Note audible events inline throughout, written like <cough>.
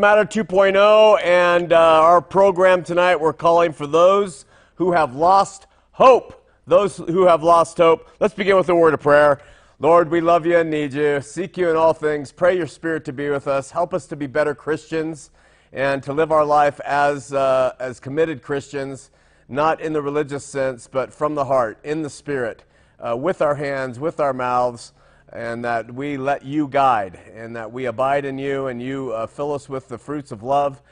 Matter 2.0 and uh, our program tonight, we're calling for those who have lost hope. Those who have lost hope. Let's begin with a word of prayer. Lord, we love you and need you. Seek you in all things. Pray your spirit to be with us. Help us to be better Christians and to live our life as, uh, as committed Christians, not in the religious sense, but from the heart, in the spirit, uh, with our hands, with our mouths and that we let you guide, and that we abide in you, and you uh, fill us with the fruits of love.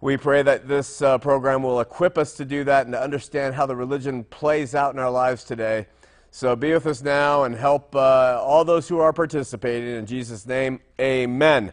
We pray that this uh, program will equip us to do that and to understand how the religion plays out in our lives today. So be with us now and help uh, all those who are participating. In Jesus' name, amen.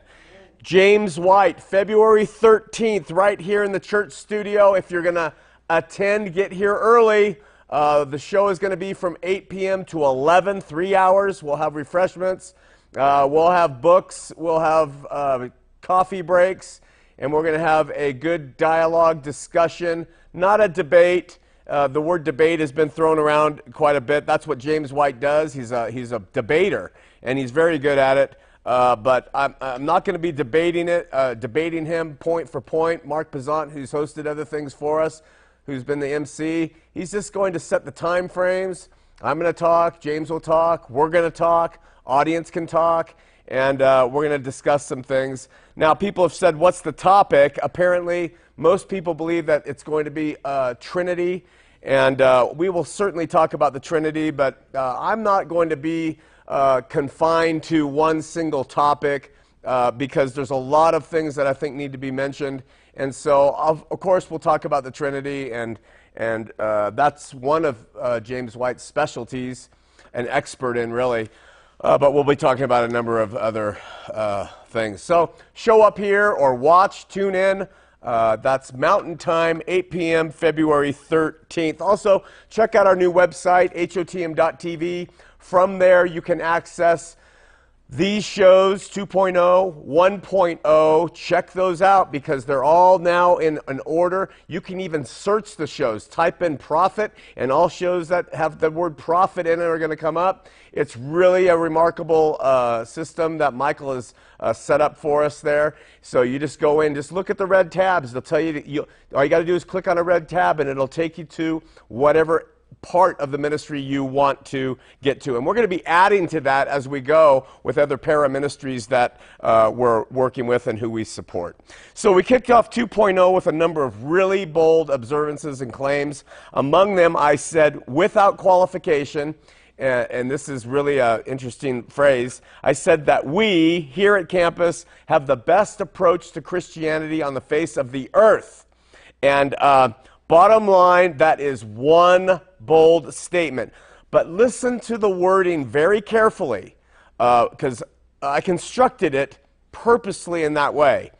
James White, February 13th, right here in the church studio. If you're going to attend, get here early. Uh, the show is going to be from 8 p.m. to 11, three hours. We'll have refreshments. Uh, we'll have books. We'll have uh, coffee breaks. And we're going to have a good dialogue discussion, not a debate. Uh, the word debate has been thrown around quite a bit. That's what James White does. He's a, he's a debater, and he's very good at it. Uh, but I'm, I'm, not going to be debating it, uh, debating him point for point. Mark Pezant, who's hosted other things for us, who's been the MC. He's just going to set the time frames. I'm going to talk, James will talk, we're going to talk, audience can talk, and uh, we're going to discuss some things. Now, people have said, What's the topic? Apparently, most people believe that it's going to be uh, Trinity, and uh, we will certainly talk about the Trinity, but uh, I'm not going to be uh, confined to one single topic. Uh, because there's a lot of things that I think need to be mentioned. And so, of, of course, we'll talk about the Trinity, and, and uh, that's one of uh, James White's specialties, an expert in really. Uh, but we'll be talking about a number of other uh, things. So, show up here or watch, tune in. Uh, that's Mountain Time, 8 p.m., February 13th. Also, check out our new website, hotm.tv. From there, you can access these shows 2.0, 1.0, check those out because they're all now in an order. You can even search the shows. Type in profit, and all shows that have the word profit in it are going to come up. It's really a remarkable uh, system that Michael has uh, set up for us there. So you just go in, just look at the red tabs. They'll tell you, you all you got to do is click on a red tab, and it'll take you to whatever part of the ministry you want to get to. And we're going to be adding to that as we go with other para ministries that uh, we're working with and who we support. So we kicked off 2.0 with a number of really bold observances and claims. Among them, I said, without qualification, and this is really an interesting phrase. I said that we here at campus have the best approach to Christianity on the face of the earth. And uh, Bottom line, that is one bold statement. But listen to the wording very carefully, because uh, I constructed it purposely in that way.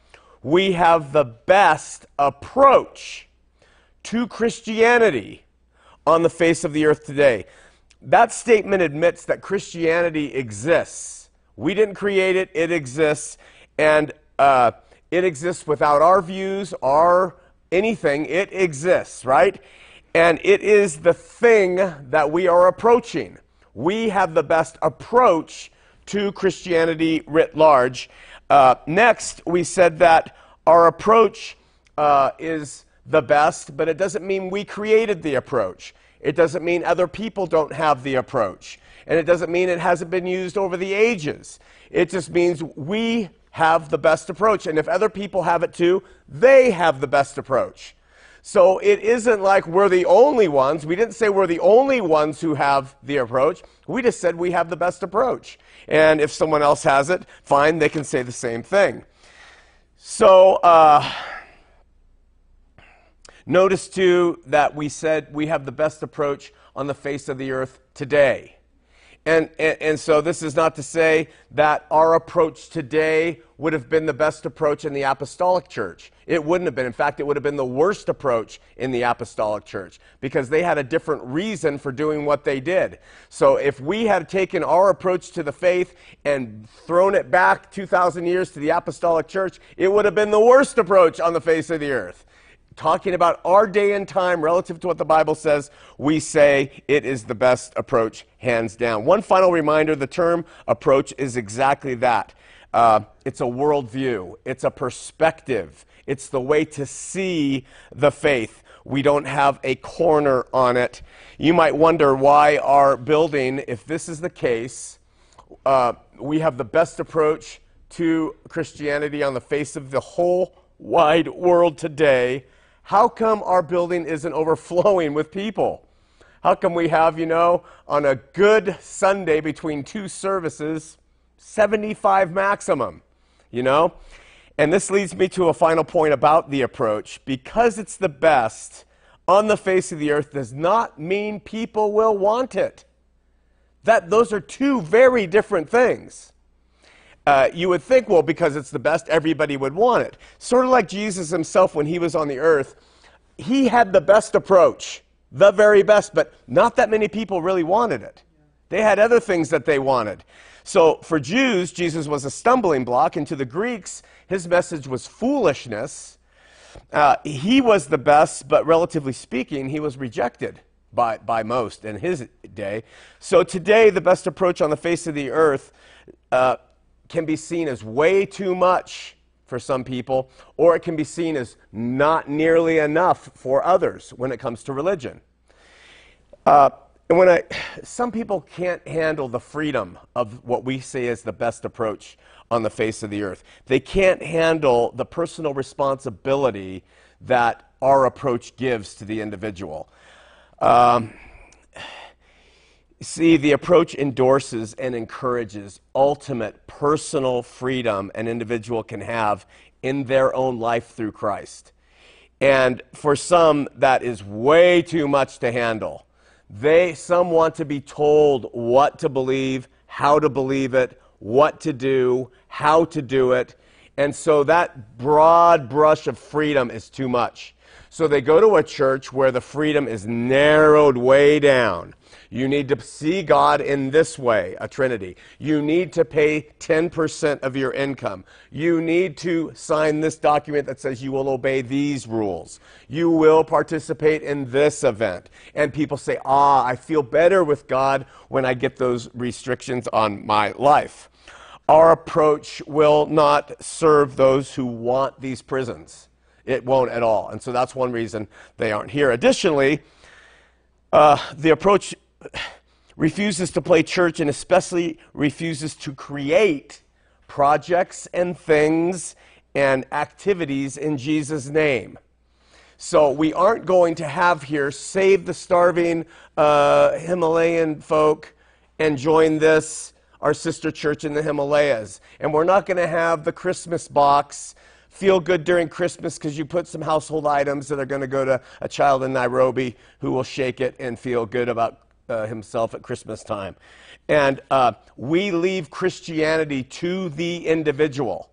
We have the best approach to Christianity on the face of the earth today. That statement admits that Christianity exists. We didn't create it, it exists. And uh, it exists without our views, our anything, it exists, right? And it is the thing that we are approaching. We have the best approach to Christianity writ large. Uh, next, we said that our approach uh, is the best, but it doesn't mean we created the approach. It doesn't mean other people don't have the approach. And it doesn't mean it hasn't been used over the ages. It just means we have the best approach. And if other people have it too, they have the best approach. So it isn't like we're the only ones. We didn't say we're the only ones who have the approach. We just said we have the best approach. And if someone else has it, fine, they can say the same thing. So uh, notice too that we said we have the best approach on the face of the earth today. And, and, and, so this is not to say that our approach today would have been the best approach in the apostolic church. It wouldn't have been. In fact, it would have been the worst approach in the apostolic church because they had a different reason for doing what they did. So if we had taken our approach to the faith and thrown it back 2,000 years to the apostolic church, it would have been the worst approach on the face of the earth talking about our day and time relative to what the Bible says, we say it is the best approach, hands down. One final reminder the term approach is exactly that. Uh, it's a worldview, it's a perspective, it's the way to see the faith. We don't have a corner on it. You might wonder why our building, if this is the case, uh, we have the best approach to Christianity on the face of the whole wide world today. How come our building isn't overflowing with people? How come we have, you know, on a good Sunday between two services, 75 maximum, you know? And this leads me to a final point about the approach. Because it's the best on the face of the earth does not mean people will want it. That, those are two very different things. Uh, you would think, well, because it's the best, everybody would want it. Sort of like Jesus himself when he was on the earth, he had the best approach, the very best, but not that many people really wanted it. They had other things that they wanted. So for Jews, Jesus was a stumbling block, and to the Greeks, his message was foolishness. Uh, he was the best, but relatively speaking, he was rejected by, by most in his day. So today, the best approach on the face of the earth uh, can be seen as way too much for some people, or it can be seen as not nearly enough for others when it comes to religion. Uh, and when I, some people can't handle the freedom of what we say is the best approach on the face of the earth. They can't handle the personal responsibility that our approach gives to the individual. Um, see, the approach endorses and encourages ultimate personal freedom an individual can have in their own life through Christ. And for some, that is way too much to handle. They, some want to be told what to believe, how to believe it, what to do, how to do it. And so that broad brush of freedom is too much. So they go to a church where the freedom is narrowed way down. You need to see God in this way, a Trinity. You need to pay 10% of your income. You need to sign this document that says you will obey these rules. You will participate in this event. And people say, ah, I feel better with God when I get those restrictions on my life. Our approach will not serve those who want these prisons. It won't at all. And so that's one reason they aren't here. Additionally, uh, the approach refuses to play church and especially refuses to create projects and things and activities in Jesus' name. So we aren't going to have here save the starving uh, Himalayan folk and join this, our sister church in the Himalayas. And we're not going to have the Christmas box feel good during Christmas because you put some household items that are going to go to a child in Nairobi who will shake it and feel good about uh, himself at Christmas time. And uh, we leave Christianity to the individual.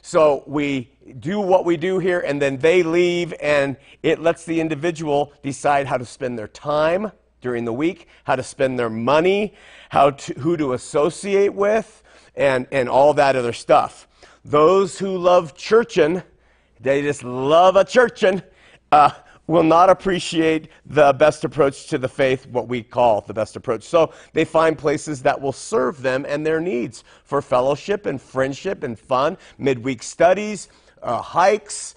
So we do what we do here, and then they leave, and it lets the individual decide how to spend their time during the week, how to spend their money, how to, who to associate with, and, and all that other stuff. Those who love churchin', they just love a churchin', uh, will not appreciate the best approach to the faith, what we call the best approach. So they find places that will serve them and their needs for fellowship and friendship and fun, midweek studies, uh, hikes,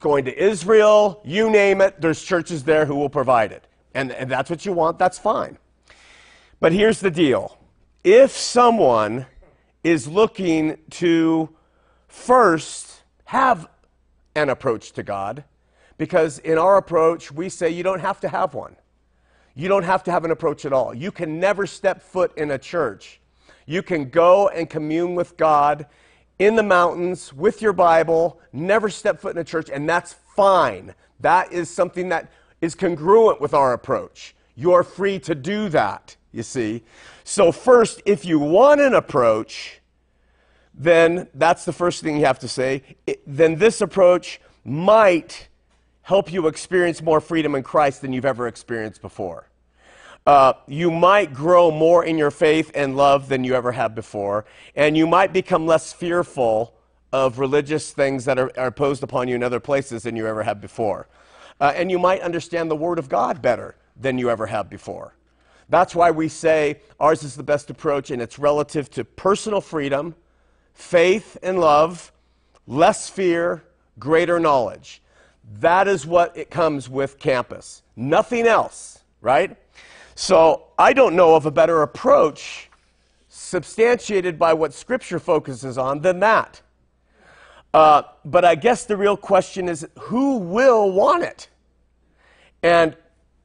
going to Israel, you name it, there's churches there who will provide it. And, and that's what you want, that's fine. But here's the deal if someone is looking to first have an approach to God, because in our approach, we say you don't have to have one. You don't have to have an approach at all. You can never step foot in a church. You can go and commune with God in the mountains with your Bible, never step foot in a church, and that's fine. That is something that is congruent with our approach. You're free to do that, you see. So, first, if you want an approach, then that's the first thing you have to say. It, then this approach might help you experience more freedom in Christ than you've ever experienced before. Uh, you might grow more in your faith and love than you ever have before, and you might become less fearful of religious things that are, are posed upon you in other places than you ever have before. Uh, and you might understand the Word of God better than you ever have before. That's why we say ours is the best approach, and it's relative to personal freedom faith and love, less fear, greater knowledge. That is what it comes with campus. Nothing else, right? So I don't know of a better approach substantiated by what Scripture focuses on than that. Uh, but I guess the real question is who will want it? And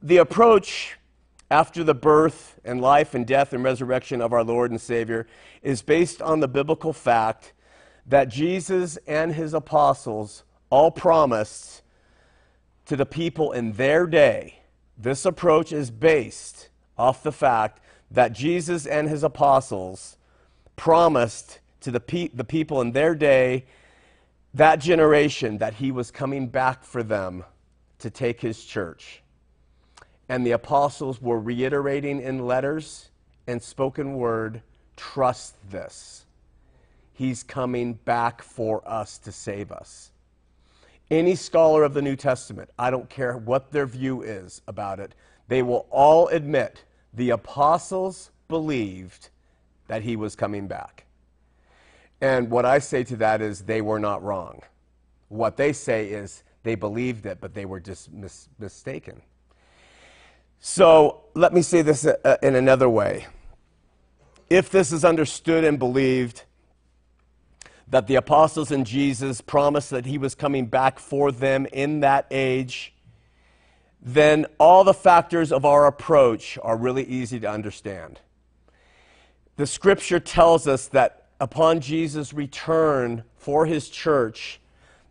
the approach after the birth and life and death and resurrection of our Lord and Savior is based on the biblical fact that Jesus and his apostles all promised to the people in their day. This approach is based off the fact that Jesus and his apostles promised to the, pe- the people in their day, that generation, that he was coming back for them to take his church. And the apostles were reiterating in letters and spoken word trust this. He's coming back for us to save us. Any scholar of the New Testament, I don't care what their view is about it, they will all admit the apostles believed that he was coming back. And what I say to that is they were not wrong. What they say is they believed it, but they were just mis- mistaken. So let me say this uh, in another way. If this is understood and believed, that the apostles and Jesus promised that he was coming back for them in that age, then all the factors of our approach are really easy to understand. The scripture tells us that upon Jesus' return for his church,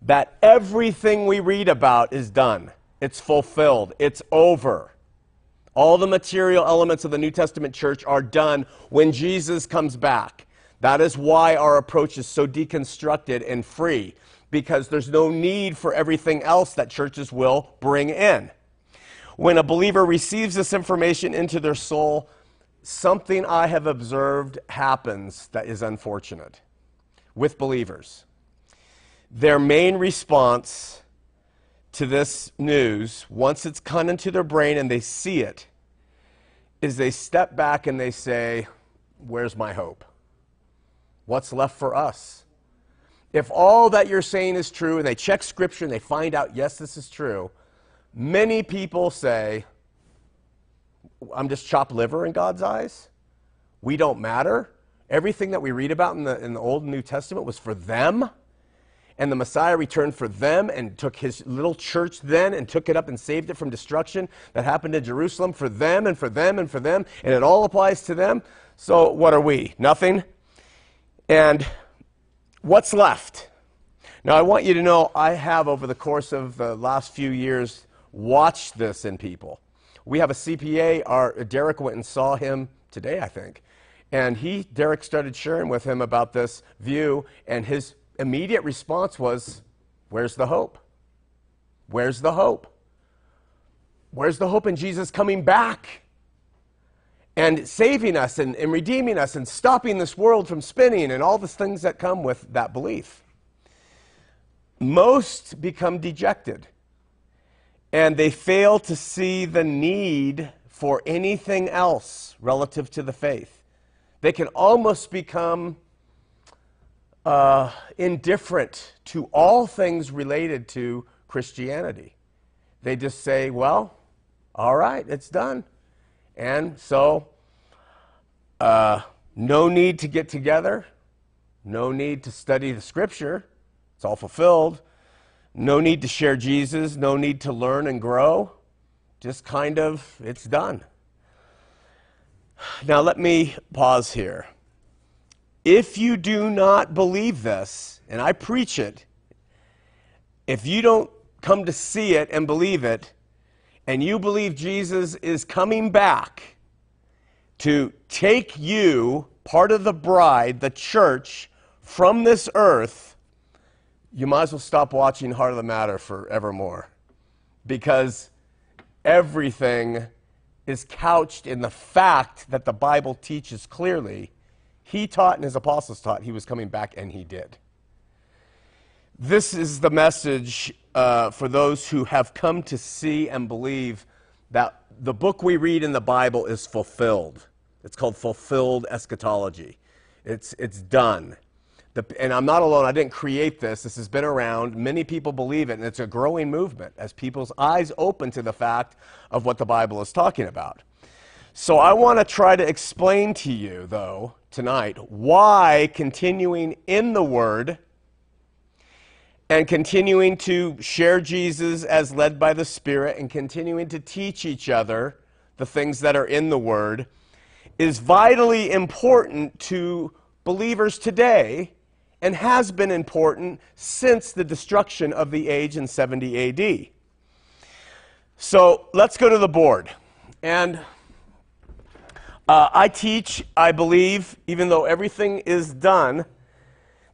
that everything we read about is done. It's fulfilled. It's over. All the material elements of the New Testament church are done when Jesus comes back. That is why our approach is so deconstructed and free, because there's no need for everything else that churches will bring in. When a believer receives this information into their soul, something I have observed happens that is unfortunate with believers. Their main response to this news, once it's come into their brain and they see it, is they step back and they say, Where's my hope? What's left for us? If all that you're saying is true and they check scripture and they find out, yes, this is true, many people say, I'm just chopped liver in God's eyes. We don't matter. Everything that we read about in the, in the Old and New Testament was for them. And the Messiah returned for them and took his little church then and took it up and saved it from destruction that happened in Jerusalem for them and for them and for them. And it all applies to them. So what are we? Nothing? And what's left? Now, I want you to know I have, over the course of the last few years, watched this in people. We have a CPA, our, uh, Derek went and saw him today, I think. And he, Derek started sharing with him about this view, and his immediate response was, Where's the hope? Where's the hope? Where's the hope in Jesus coming back? And saving us and, and redeeming us and stopping this world from spinning and all the things that come with that belief. Most become dejected and they fail to see the need for anything else relative to the faith. They can almost become uh, indifferent to all things related to Christianity. They just say, well, all right, it's done. And so, uh, no need to get together, no need to study the scripture, it's all fulfilled. No need to share Jesus, no need to learn and grow. Just kind of, it's done. Now, let me pause here. If you do not believe this, and I preach it, if you don't come to see it and believe it, and you believe Jesus is coming back to take you, part of the bride, the church, from this earth, you might as well stop watching Heart of the Matter forevermore. Because everything is couched in the fact that the Bible teaches clearly. He taught and his apostles taught he was coming back, and he did. This is the message uh, for those who have come to see and believe that the book we read in the Bible is fulfilled. It's called fulfilled eschatology. It's, it's done. The, and I'm not alone, I didn't create this. This has been around. Many people believe it, and it's a growing movement as people's eyes open to the fact of what the Bible is talking about. So I want to try to explain to you, though, tonight, why continuing in the Word and continuing to share Jesus as led by the Spirit and continuing to teach each other the things that are in the Word is vitally important to believers today and has been important since the destruction of the age in 70 AD. So let's go to the board. And uh, I teach, I believe, even though everything is done,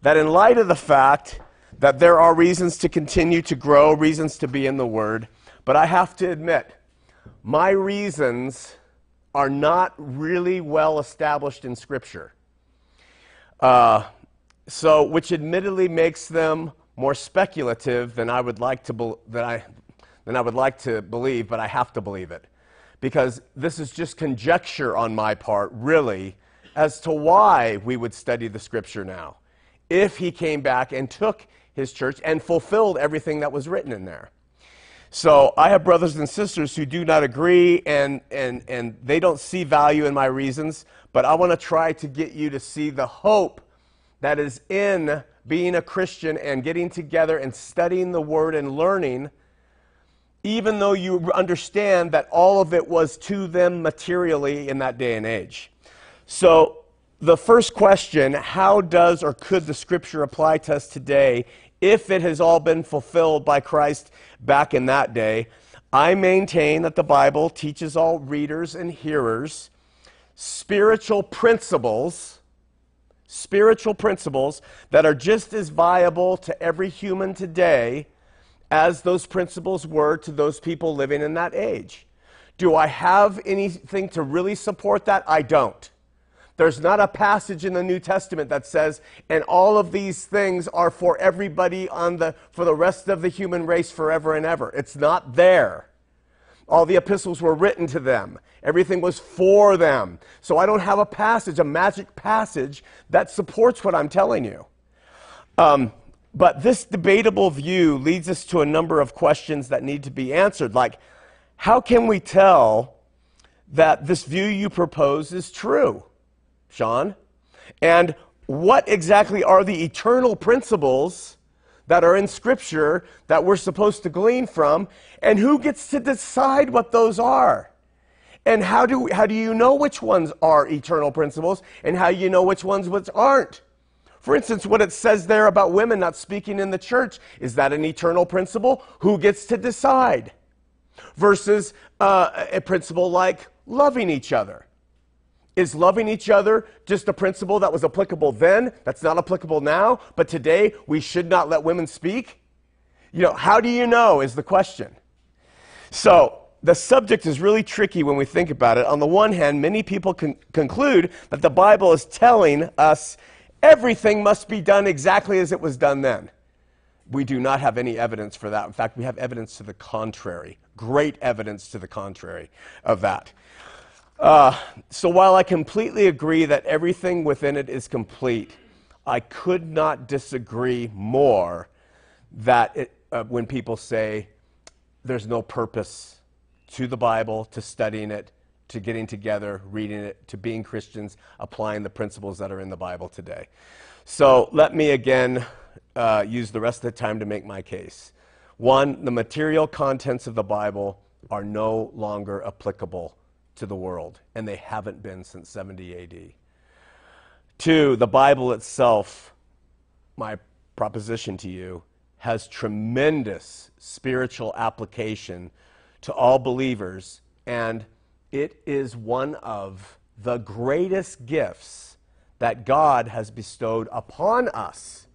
that in light of the fact that there are reasons to continue to grow, reasons to be in the Word, but I have to admit, my reasons are not really well established in Scripture. Uh, so, which admittedly makes them more speculative than I would like to be- than I than I would like to believe, but I have to believe it because this is just conjecture on my part, really, as to why we would study the Scripture now. If he came back and took his church and fulfilled everything that was written in there. So I have brothers and sisters who do not agree and, and, and they don't see value in my reasons, but I want to try to get you to see the hope that is in being a Christian and getting together and studying the Word and learning, even though you understand that all of it was to them materially in that day and age. So, the first question how does or could the Scripture apply to us today if it has all been fulfilled by Christ back in that day? I maintain that the Bible teaches all readers and hearers spiritual principles, spiritual principles that are just as viable to every human today as those principles were to those people living in that age. Do I have anything to really support that? I don't. There's not a passage in the New Testament that says, and all of these things are for everybody on the, for the rest of the human race forever and ever. It's not there. All the epistles were written to them. Everything was for them. So I don't have a passage, a magic passage that supports what I'm telling you. Um, but this debatable view leads us to a number of questions that need to be answered. Like, how can we tell that this view you propose is true? Sean? And what exactly are the eternal principles that are in Scripture that we're supposed to glean from? And who gets to decide what those are? And how do, how do you know which ones are eternal principles and how you know which ones which aren't? For instance, what it says there about women not speaking in the church, is that an eternal principle? Who gets to decide? Versus uh, a principle like loving each other. Is loving each other just a principle that was applicable then, that's not applicable now, but today we should not let women speak? You know, how do you know is the question. So, the subject is really tricky when we think about it. On the one hand, many people con- conclude that the Bible is telling us everything must be done exactly as it was done then. We do not have any evidence for that. In fact, we have evidence to the contrary, great evidence to the contrary of that. Uh, so while I completely agree that everything within it is complete, I could not disagree more that it, uh, when people say there's no purpose to the Bible, to studying it, to getting together, reading it, to being Christians, applying the principles that are in the Bible today. So let me again uh, use the rest of the time to make my case. One, the material contents of the Bible are no longer applicable to the world, and they haven't been since 70 AD. Two, the Bible itself, my proposition to you, has tremendous spiritual application to all believers, and it is one of the greatest gifts that God has bestowed upon us.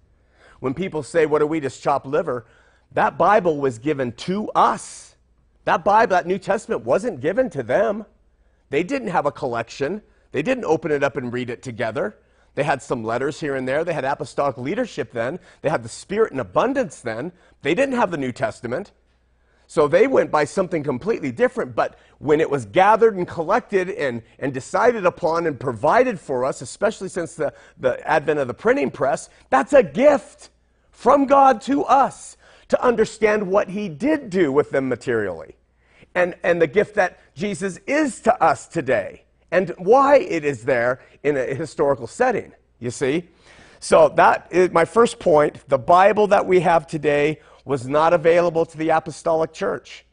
When people say, What are we, just chop liver? That Bible was given to us. That Bible, that New Testament, wasn't given to them. They didn't have a collection, they didn't open it up and read it together. They had some letters here and there. They had apostolic leadership then. They had the Spirit in abundance then. They didn't have the New Testament. So they went by something completely different. But when it was gathered and collected and, and decided upon and provided for us, especially since the, the advent of the printing press, that's a gift from God to us to understand what He did do with them materially. And, and the gift that Jesus is to us today and why it is there in a historical setting, you see? So that is my first point. The Bible that we have today was not available to the apostolic church.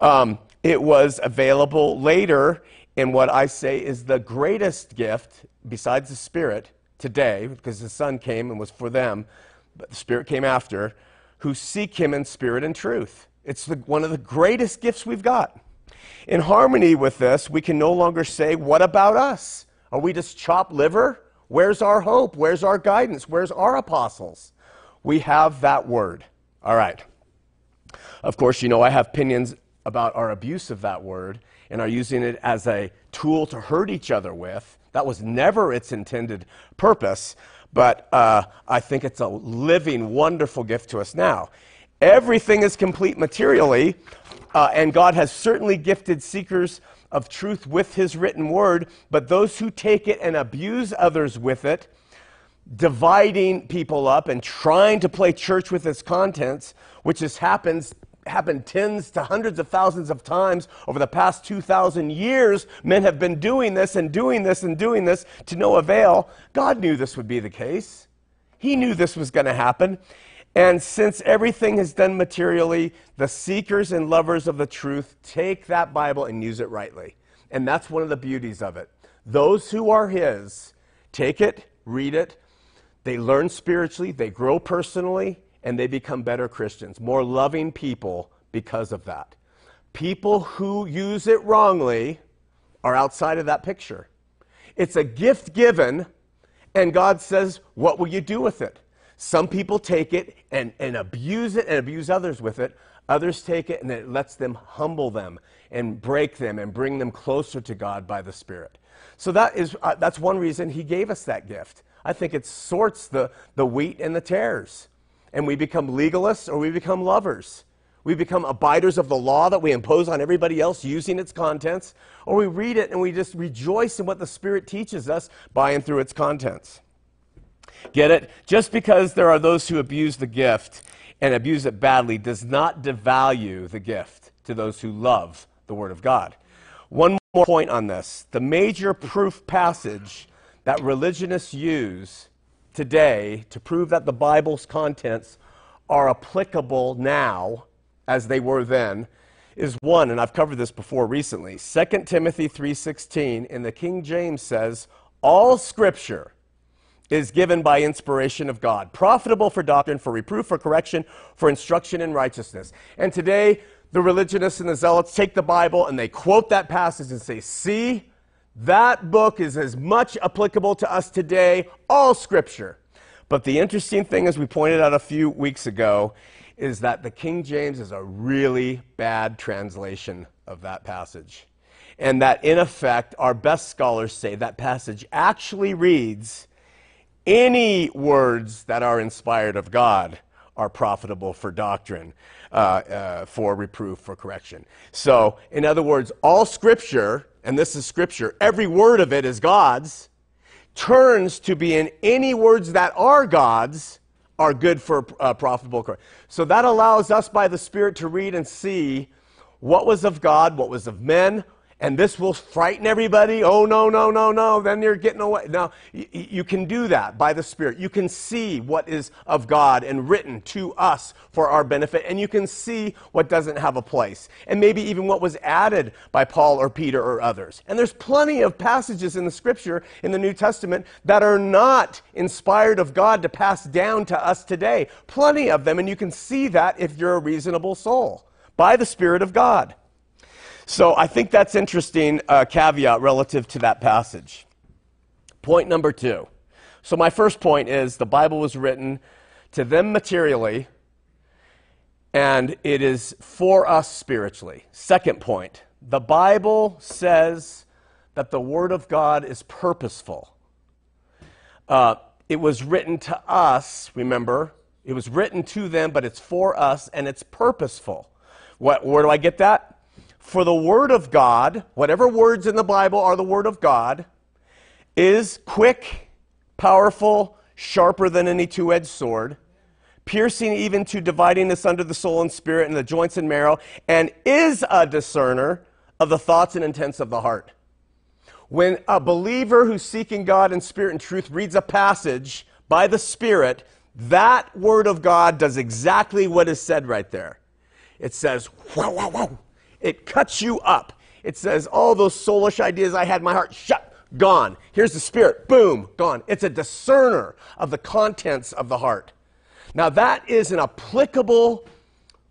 Um, it was available later in what I say is the greatest gift, besides the Spirit, today, because the Son came and was for them, but the Spirit came after, who seek Him in spirit and truth. It's the, one of the greatest gifts we've got. In harmony with this, we can no longer say, What about us? Are we just chopped liver? Where's our hope? Where's our guidance? Where's our apostles? We have that word. All right. Of course, you know I have opinions about our abuse of that word and are using it as a tool to hurt each other with. That was never its intended purpose, but uh, I think it's a living, wonderful gift to us now. Everything is complete materially, uh, and God has certainly gifted seekers of truth with His written word, but those who take it and abuse others with it, dividing people up and trying to play church with its contents, which has happened, happened tens to hundreds of thousands of times over the past 2,000 years. Men have been doing this and doing this and doing this to no avail. God knew this would be the case. He knew this was going to happen. And since everything is done materially, the seekers and lovers of the truth take that Bible and use it rightly. And that's one of the beauties of it. Those who are His take it, read it, they learn spiritually, they grow personally, and they become better Christians, more loving people because of that. People who use it wrongly are outside of that picture. It's a gift given, and God says, What will you do with it? Some people take it and, and abuse it and abuse others with it. Others take it and it lets them humble them and break them and bring them closer to God by the Spirit. So that is, uh, that's one reason He gave us that gift. I think it sorts the, the wheat and the tares. And we become legalists or we become lovers. We become abiders of the law that we impose on everybody else using its contents, or we read it and we just rejoice in what the Spirit teaches us by and through its contents. Get it? Just because there are those who abuse the gift and abuse it badly does not devalue the gift to those who love the Word of God. One more point on this. The major proof passage that religionists use today to prove that the Bible's contents are applicable now as they were then is one and I've covered this before recently 2 Timothy 3:16 in the King James says all scripture is given by inspiration of God profitable for doctrine for reproof for correction for instruction in righteousness and today the religionists and the zealots take the Bible and they quote that passage and say see that book is as much applicable to us today, all scripture. But the interesting thing, as we pointed out a few weeks ago, is that the King James is a really bad translation of that passage. And that, in effect, our best scholars say that passage actually reads any words that are inspired of God are profitable for doctrine, uh, uh, for reproof, for correction. So, in other words, all scripture and this is scripture, every word of it is God's, turns to being any words that are God's are good for uh, profitable. So that allows us by the Spirit to read and see what was of God, what was of men, and this will frighten everybody. Oh, no, no, no, no. Then you're getting away. Now, y- you can do that by the Spirit. You can see what is of God and written to us for our benefit, and you can see what doesn't have a place, and maybe even what was added by Paul or Peter or others. And there's plenty of passages in the Scripture in the New Testament that are not inspired of God to pass down to us today. Plenty of them, and you can see that if you're a reasonable soul by the Spirit of God. So I think that's interesting uh, caveat relative to that passage. Point number two. So my first point is the Bible was written to them materially, and it is for us spiritually. Second point, the Bible says that the Word of God is purposeful. Uh, it was written to us, remember? It was written to them, but it's for us, and it's purposeful. What, where do I get that? For the Word of God, whatever words in the Bible are the Word of God, is quick, powerful, sharper than any two edged sword, piercing even to dividing us under the soul and spirit and the joints and marrow, and is a discerner of the thoughts and intents of the heart. When a believer who's seeking God in spirit and truth reads a passage by the Spirit, that word of God does exactly what is said right there. It says, wow, wow, wow. It cuts you up. It says, all those soulish ideas I had in my heart, shut, gone. Here's the Spirit, boom, gone. It's a discerner of the contents of the heart. Now, that is an applicable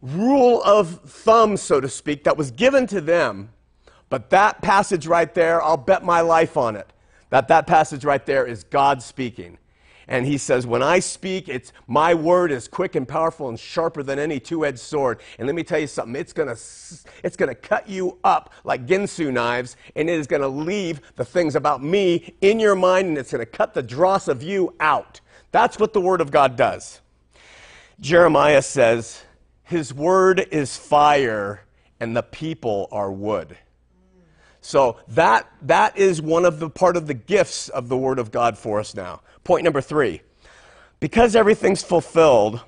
rule of thumb, so to speak, that was given to them but that passage right there, I'll bet my life on it, that that passage right there is God speaking. And he says, When I speak, it's my word is quick and powerful and sharper than any two edged sword. And let me tell you something, it's going to it's gonna cut you up like Ginsu knives, and it is going to leave the things about me in your mind, and it's going to cut the dross of you out. That's what the word of God does. Jeremiah says, His word is fire, and the people are wood. So that, that is one of the part of the gifts of the Word of God for us now. Point number three. Because everything's fulfilled,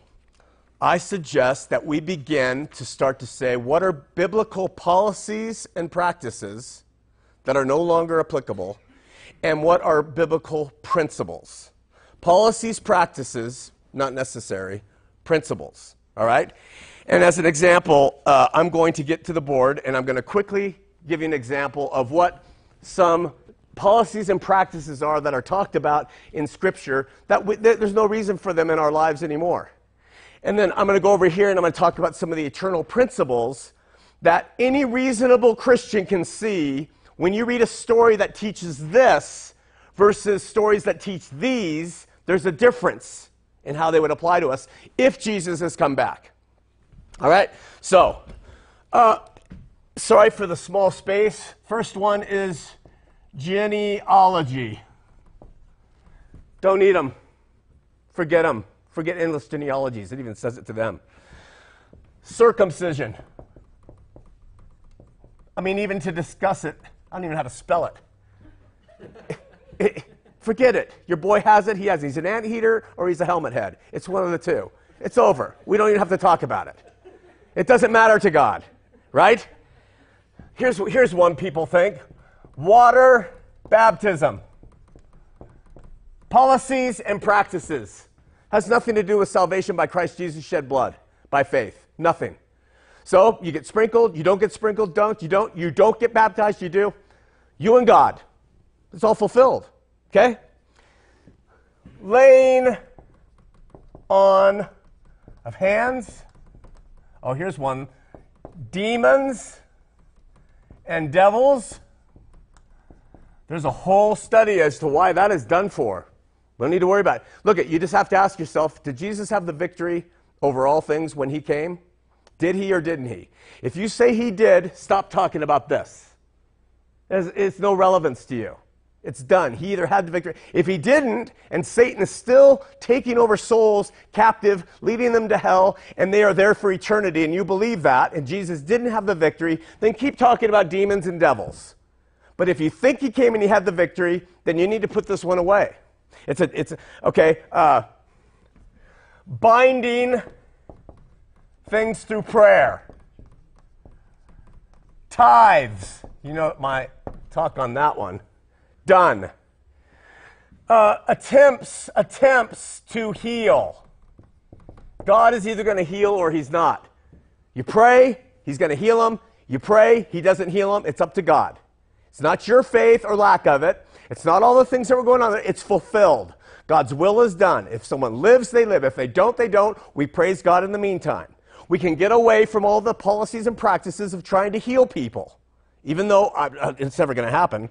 I suggest that we begin to start to say what are biblical policies and practices that are no longer applicable, and what are biblical principles. Policies, practices, not necessary, principles. All right? And as an example, uh, I'm going to get to the board and I'm going to quickly give you an example of what some policies and practices are that are talked about in Scripture that we, there's no reason for them in our lives anymore. And then I'm going to go over here and I'm going to talk about some of the eternal principles that any reasonable Christian can see when you read a story that teaches this versus stories that teach these, there's a difference in how they would apply to us if Jesus has come back. All right? So, uh, Sorry for the small space. First one is genealogy. Don't need them. Forget them. Forget endless genealogies. It even says it to them. Circumcision. I mean, even to discuss it, I don't even know how to spell it. <laughs> forget it. Your boy has it, he has it. He's an anteater or he's a helmet head. It's one of the two. It's over. We don't even have to talk about it. It doesn't matter to God, right? Here's, here's one people think water baptism. Policies and practices. Has nothing to do with salvation by Christ Jesus shed blood by faith. Nothing. So you get sprinkled, you don't get sprinkled, don't, you don't, you don't get baptized, you do. You and God. It's all fulfilled. Okay? Laying on of hands. Oh, here's one. Demons and devils. There's a whole study as to why that is done for. We don't need to worry about it. Look, at you just have to ask yourself did Jesus have the victory over all things when he came? Did he or didn't he? If you say he did, stop talking about this. It's, it's no relevance to you. It's done. He either had the victory. If he didn't, and Satan is still taking over souls captive, leading them to hell, and they are there for eternity, and you believe that, and Jesus didn't have the victory, then keep talking about demons and devils. But if you think he came and he had the victory, then you need to put this one away. It's a, it's a, okay. Uh, binding things through prayer. Tithes. You know my talk on that one done. Uh, attempts, attempts to heal. God is either going to heal or he's not. You pray, he's going to heal him. You pray, he doesn't heal him. It's up to God. It's not your faith or lack of it. It's not all the things that were going on there. It's fulfilled. God's will is done. If someone lives, they live. If they don't, they don't. We praise God in the meantime. We can get away from all the policies and practices of trying to heal people, even though uh, it's never going to happen.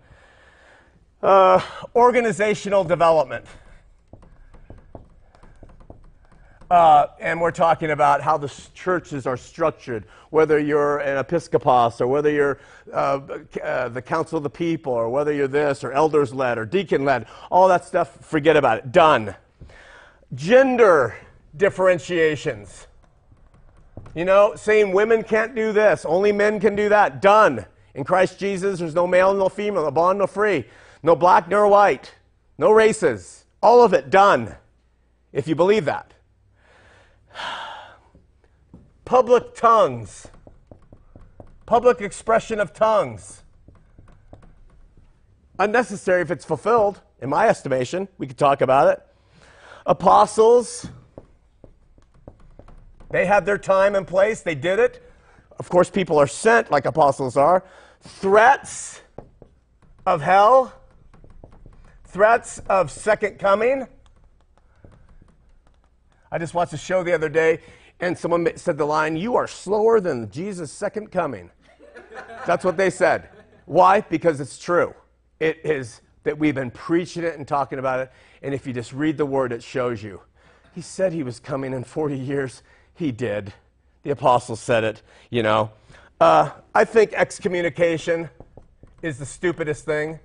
Uh, organizational development. Uh, and we're talking about how the churches are structured, whether you're an episcopos or whether you're uh, uh, the council of the people or whether you're this or elders led or deacon led. All that stuff, forget about it. Done. Gender differentiations. You know, saying women can't do this, only men can do that. Done. In Christ Jesus, there's no male, and no female, no bond, no free, no black nor white, no races. All of it done, if you believe that. <sighs> Public tongues, public expression of tongues. Unnecessary if it's fulfilled, in my estimation. We could talk about it. Apostles, they had their time and place, they did it. Of course, people are sent like apostles are. Threats of hell, threats of second coming. I just watched a show the other day, and someone said the line, You are slower than Jesus' second coming. That's what they said. Why? Because it's true. It is that we've been preaching it and talking about it, and if you just read the word, it shows you. He said he was coming in 40 years. He did. The apostles said it, you know. Uh, I think excommunication is the stupidest thing,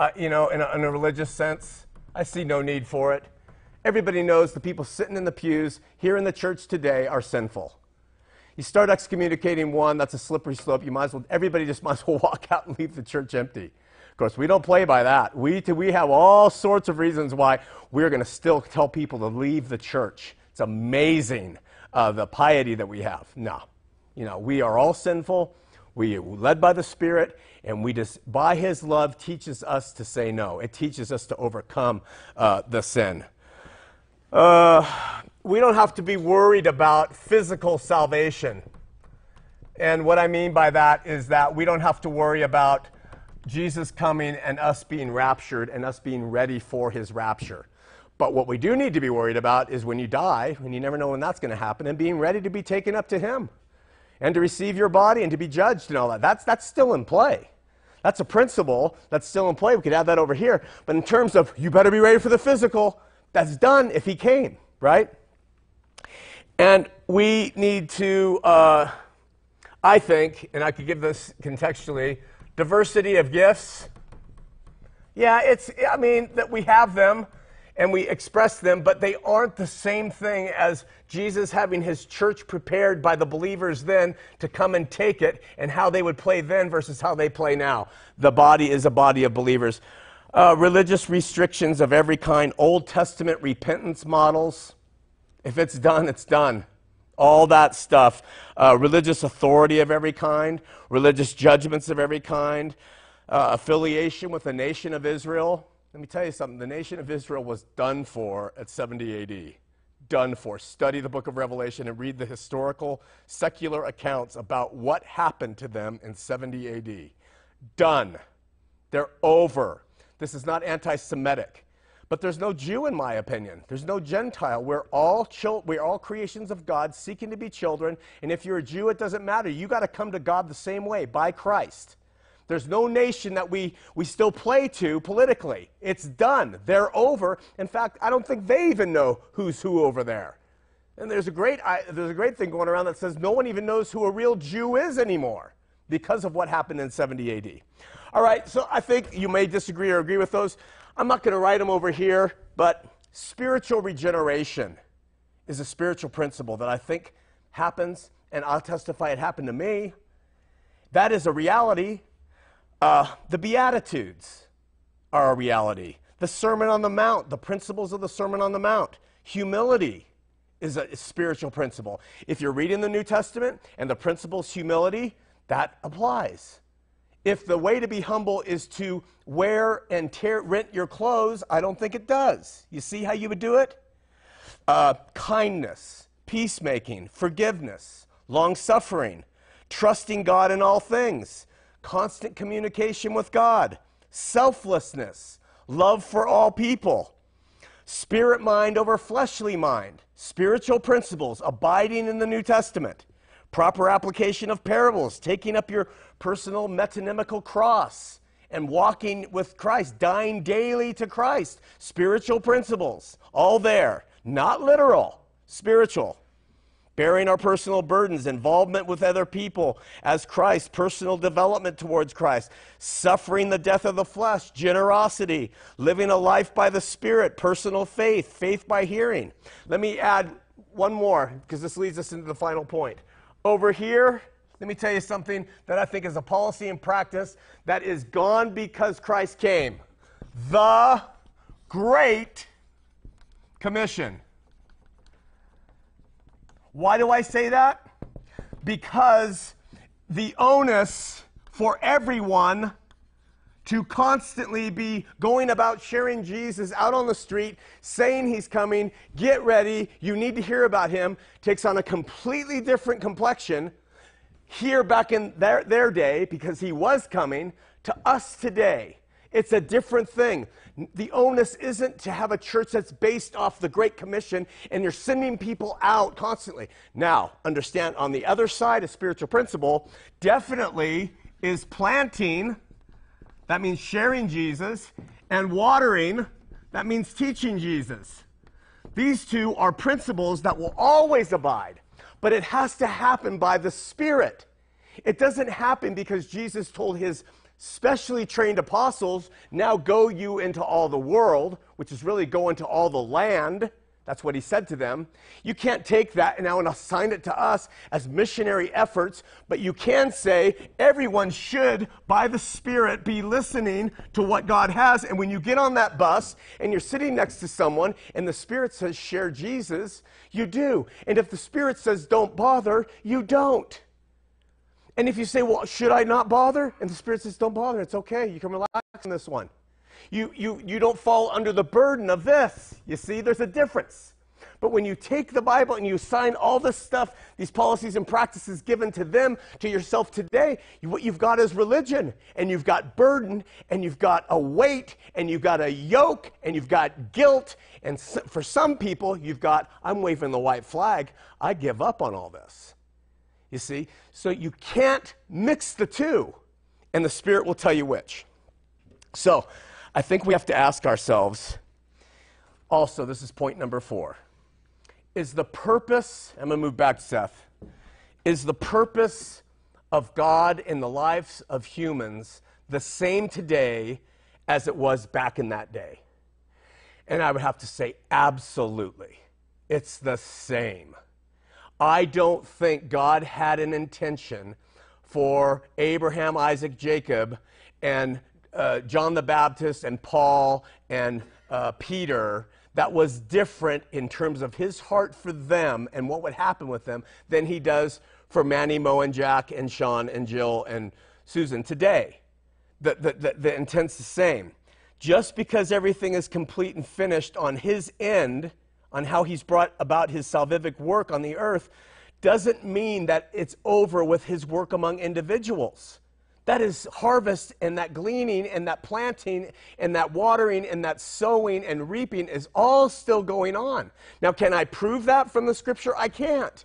uh, you know, in a, in a religious sense. I see no need for it. Everybody knows the people sitting in the pews here in the church today are sinful. You start excommunicating one, that's a slippery slope. You might as well, everybody just <laughs> might as well walk out and leave the church empty. Of course, we don't play by that. We, we have all sorts of reasons why we're going to still tell people to leave the church. It's amazing uh, the piety that we have. No. You know, we are all sinful. We are led by the Spirit, and we just, by His love, teaches us to say no. It teaches us to overcome uh, the sin. Uh, we don't have to be worried about physical salvation. And what I mean by that is that we don't have to worry about Jesus coming and us being raptured and us being ready for his rapture. But what we do need to be worried about is when you die, and you never know when that's going to happen, and being ready to be taken up to him and to receive your body and to be judged and all that. That's, that's still in play. That's a principle that's still in play. We could add that over here. But in terms of you better be ready for the physical, that's done if he came, right? And we need to, uh, I think, and I could give this contextually, diversity of gifts. Yeah, it's, I mean, that we have them and we express them, but they aren't the same thing as Jesus having his church prepared by the believers then to come and take it and how they would play then versus how they play now. The body is a body of believers uh, religious restrictions of every kind, Old Testament repentance models. If it's done, it's done. All that stuff. Uh, religious authority of every kind, religious judgments of every kind, uh, affiliation with the nation of Israel. Let me tell you something the nation of Israel was done for at 70 AD. Done for. Study the book of Revelation and read the historical, secular accounts about what happened to them in 70 AD. Done. They're over. This is not anti Semitic. But there's no Jew, in my opinion. There's no Gentile. We're all, chil- we're all creations of God seeking to be children. And if you're a Jew, it doesn't matter. You got to come to God the same way, by Christ. There's no nation that we, we still play to politically. It's done. They're over. In fact, I don't think they even know who's who over there. And there's a great, I, there's a great thing going around that says no one even knows who a real Jew is anymore because of what happened in 70 AD. All right, so I think you may disagree or agree with those. I'm not going to write them over here, but spiritual regeneration is a spiritual principle that I think happens, and I'll testify it happened to me. That is a reality. Uh, the Beatitudes are a reality. The Sermon on the Mount, the principles of the Sermon on the Mount, humility is a spiritual principle. If you're reading the New Testament and the principle's humility, that applies. If the way to be humble is to wear and tear, rent your clothes, I don't think it does. You see how you would do it? Uh, kindness, peacemaking, forgiveness, long suffering, trusting God in all things, constant communication with God, selflessness, love for all people, spirit mind over fleshly mind, spiritual principles, abiding in the New Testament, proper application of parables, taking up your personal metonymical cross and walking with Christ, dying daily to Christ, spiritual principles, all there, not literal, spiritual. Bearing our personal burdens, involvement with other people as Christ, personal development towards Christ, suffering the death of the flesh, generosity, living a life by the Spirit, personal faith, faith by hearing. Let me add one more, because this leads us into the final point. Over here, let me tell you something that I think is a policy and practice that is gone because Christ came. The Great Commission. Why do I say that? Because the onus for everyone to constantly be going about sharing Jesus out on the street, saying he's coming, get ready, you need to hear about him, takes on a completely different complexion here back in their, their day because he was coming to us today. It's a different thing. The onus isn't to have a church that's based off the Great Commission and you're sending people out constantly. Now, understand on the other side, a spiritual principle definitely is planting, that means sharing Jesus, and watering, that means teaching Jesus. These two are principles that will always abide but it has to happen by the Spirit. It doesn't happen because Jesus told his specially trained apostles, now go you into all the world, which is really go into all the land. That's what he said to them. You can't take that now and assign it to us as missionary efforts, but you can say everyone should, by the Spirit, be listening to what God has. And when you get on that bus and you're sitting next to someone and the Spirit says, share Jesus, you do. And if the Spirit says, don't bother, you don't. And if you say, well, should I not bother? And the Spirit says, don't bother, it's okay. You can relax on this one. You, you, you don't fall under the burden of this. You see, there's a difference. But when you take the Bible and you assign all this stuff, these policies and practices given to them, to yourself today, what you've got is religion, and you've got burden, and you've got a weight, and you've got a yoke, and you've got guilt. And for some people, you've got, I'm waving the white flag. I give up on all this. You see? So you can't mix the two, and the Spirit will tell you which. So, I think we have to ask ourselves also, this is point number four. Is the purpose, I'm going to move back to Seth, is the purpose of God in the lives of humans the same today as it was back in that day? And I would have to say, absolutely. It's the same. I don't think God had an intention for Abraham, Isaac, Jacob, and uh, John the Baptist and Paul and uh, Peter that was different in terms of his heart for them and what would happen with them than he does for Manny, Mo, and Jack, and Sean, and Jill, and Susan today. The, the, the, the intent's the same. Just because everything is complete and finished on his end, on how he's brought about his salvific work on the earth, doesn't mean that it's over with his work among individuals. That is harvest and that gleaning and that planting and that watering and that sowing and reaping is all still going on. Now, can I prove that from the scripture? I can't.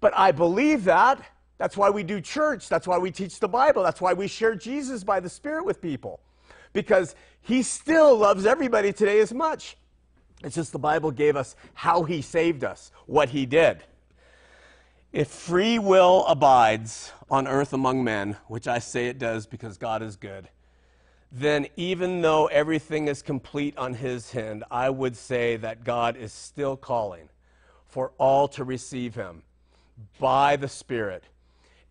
But I believe that. That's why we do church. That's why we teach the Bible. That's why we share Jesus by the Spirit with people. Because he still loves everybody today as much. It's just the Bible gave us how he saved us, what he did. If free will abides on earth among men, which I say it does because God is good, then even though everything is complete on his hand, I would say that God is still calling for all to receive him by the Spirit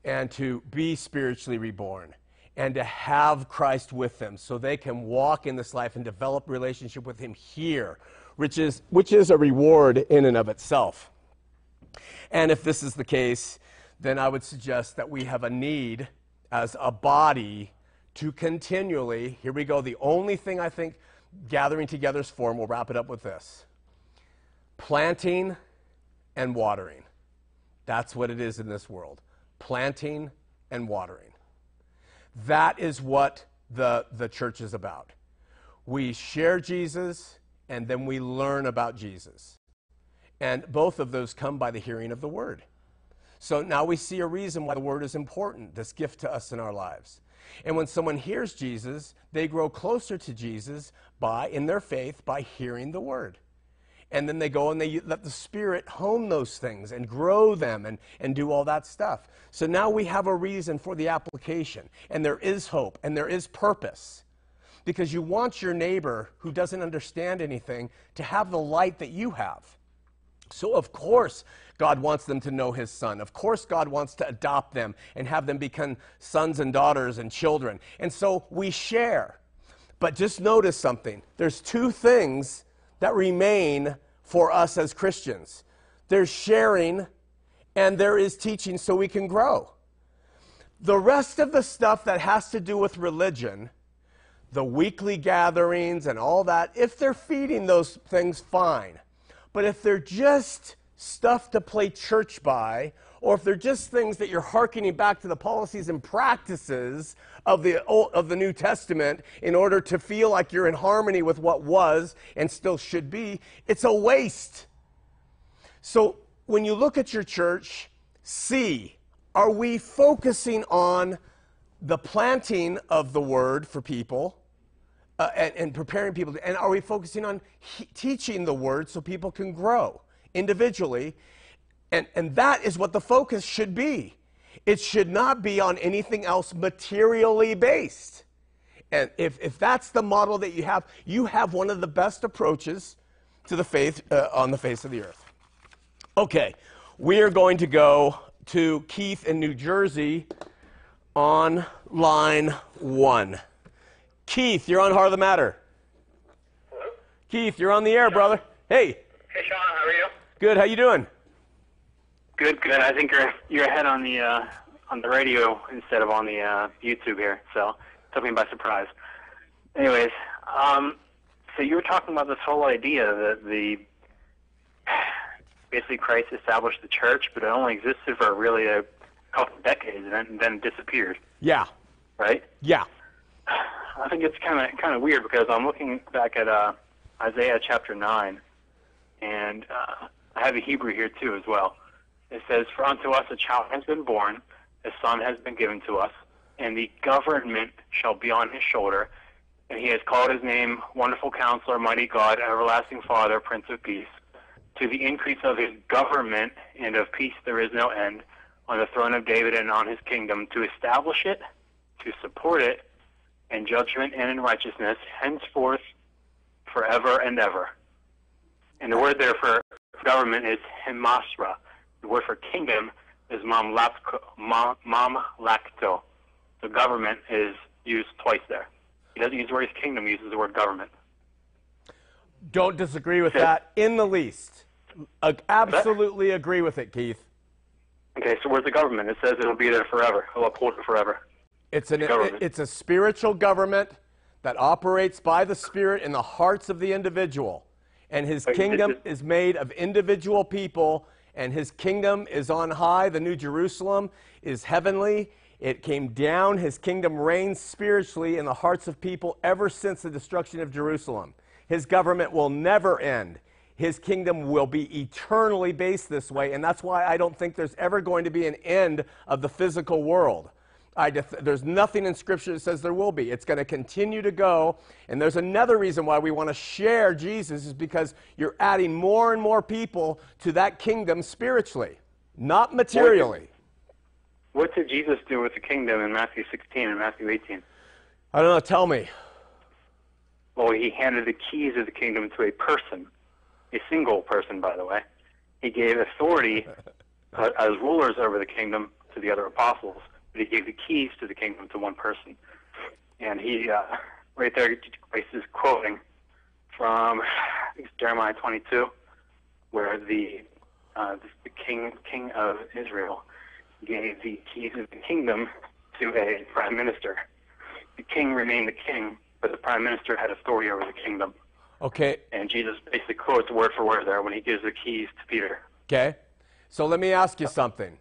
and to be spiritually reborn and to have Christ with them so they can walk in this life and develop relationship with him here, which is, which is a reward in and of itself. And if this is the case, then I would suggest that we have a need as a body to continually, here we go, the only thing I think gathering together is for, and we'll wrap it up with this planting and watering. That's what it is in this world planting and watering. That is what the, the church is about. We share Jesus and then we learn about Jesus. And both of those come by the hearing of the word. So now we see a reason why the word is important, this gift to us in our lives. And when someone hears Jesus, they grow closer to Jesus by in their faith by hearing the word. And then they go and they let the Spirit hone those things and grow them and, and do all that stuff. So now we have a reason for the application. And there is hope and there is purpose. Because you want your neighbor who doesn't understand anything to have the light that you have. So, of course, God wants them to know His Son. Of course, God wants to adopt them and have them become sons and daughters and children. And so we share. But just notice something there's two things that remain for us as Christians there's sharing, and there is teaching so we can grow. The rest of the stuff that has to do with religion, the weekly gatherings and all that, if they're feeding those things, fine. But if they're just stuff to play church by, or if they're just things that you're hearkening back to the policies and practices of the, Old, of the New Testament in order to feel like you're in harmony with what was and still should be, it's a waste. So when you look at your church, see, are we focusing on the planting of the word for people? Uh, and, and, preparing people. And are we focusing on he, teaching the word so people can grow individually? And, and that is what the focus should be. It should not be on anything else materially based. And if, if that's the model that you have, you have one of the best approaches to the faith uh, on the face of the earth. Okay, we are going to go to Keith in New Jersey on line one. Keith, you're on Heart of the Matter. Hello? Keith, you're on the air, Sean. brother. Hey. Hey, Sean, how are you? Good. How you doing? Good, good. I think you're you're ahead on the uh, on the radio instead of on the uh, YouTube here, so took me by surprise. Anyways, um, so you were talking about this whole idea that the <sighs> basically Christ established the church, but it only existed for really a couple of decades and then, and then disappeared. Yeah. Right. Yeah. I think it's kind of kind of weird because I'm looking back at uh, Isaiah chapter nine, and uh, I have a Hebrew here too as well. It says, "For unto us a child has been born, a son has been given to us, and the government shall be on his shoulder, and he has called his name Wonderful Counselor, Mighty God, Everlasting Father, Prince of Peace. To the increase of his government and of peace there is no end, on the throne of David and on his kingdom, to establish it, to support it." In judgment and in righteousness, henceforth, forever and ever. And the word there for government is hemasra. The word for kingdom is mamlakto. Mam, the government is used twice there. He doesn't use the word kingdom, he uses the word government. Don't disagree with that in the least. Absolutely agree with it, Keith. Okay, so where's the government? It says it'll be there forever. He'll uphold it forever. It's, an, it's a spiritual government that operates by the Spirit in the hearts of the individual. And his kingdom is made of individual people, and his kingdom is on high. The New Jerusalem is heavenly. It came down. His kingdom reigns spiritually in the hearts of people ever since the destruction of Jerusalem. His government will never end. His kingdom will be eternally based this way, and that's why I don't think there's ever going to be an end of the physical world. There's nothing in Scripture that says there will be. It's going to continue to go. And there's another reason why we want to share Jesus is because you're adding more and more people to that kingdom spiritually, not materially. What did, what did Jesus do with the kingdom in Matthew 16 and Matthew 18? I don't know. Tell me. Well, he handed the keys of the kingdom to a person, a single person, by the way. He gave authority <laughs> uh, as rulers over the kingdom to the other apostles but he gave the keys to the kingdom to one person. And he, uh, right there, Grace is quoting from I think it's Jeremiah 22, where the uh, the king king of Israel gave the keys of the kingdom to a prime minister. The king remained the king, but the prime minister had authority over the kingdom. Okay. And Jesus basically quotes word for word there when he gives the keys to Peter. Okay. So let me ask you something.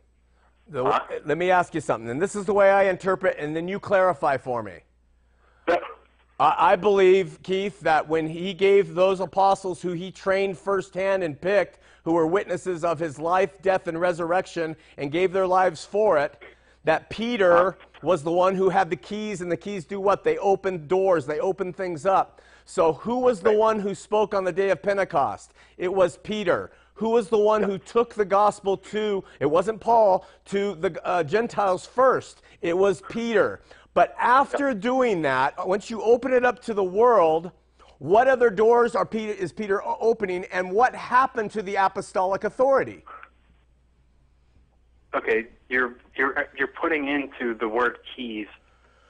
The, uh, let me ask you something, and this is the way I interpret, and then you clarify for me. I, I believe, Keith, that when he gave those apostles who he trained firsthand and picked, who were witnesses of his life, death, and resurrection, and gave their lives for it, that Peter was the one who had the keys, and the keys do what? They open doors, they open things up. So, who was the one who spoke on the day of Pentecost? It was Peter. Who was the one who took the gospel to, it wasn't Paul, to the uh, Gentiles first? It was Peter. But after doing that, once you open it up to the world, what other doors are Peter, is Peter opening, and what happened to the apostolic authority? Okay, you're you're you're putting into the word keys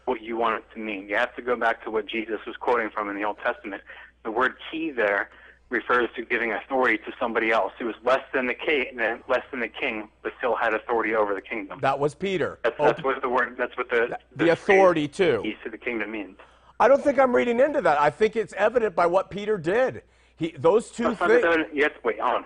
what you want it to mean. You have to go back to what Jesus was quoting from in the Old Testament. The word key there refers to giving authority to somebody else who was less than the king, less than the king, but still had authority over the kingdom. That was Peter. That's, that's what the word. That's what the The authority, too. Keys to the kingdom means. I don't think I'm reading into that. I think it's evident by what Peter did. He, those two things. Yes, wait on.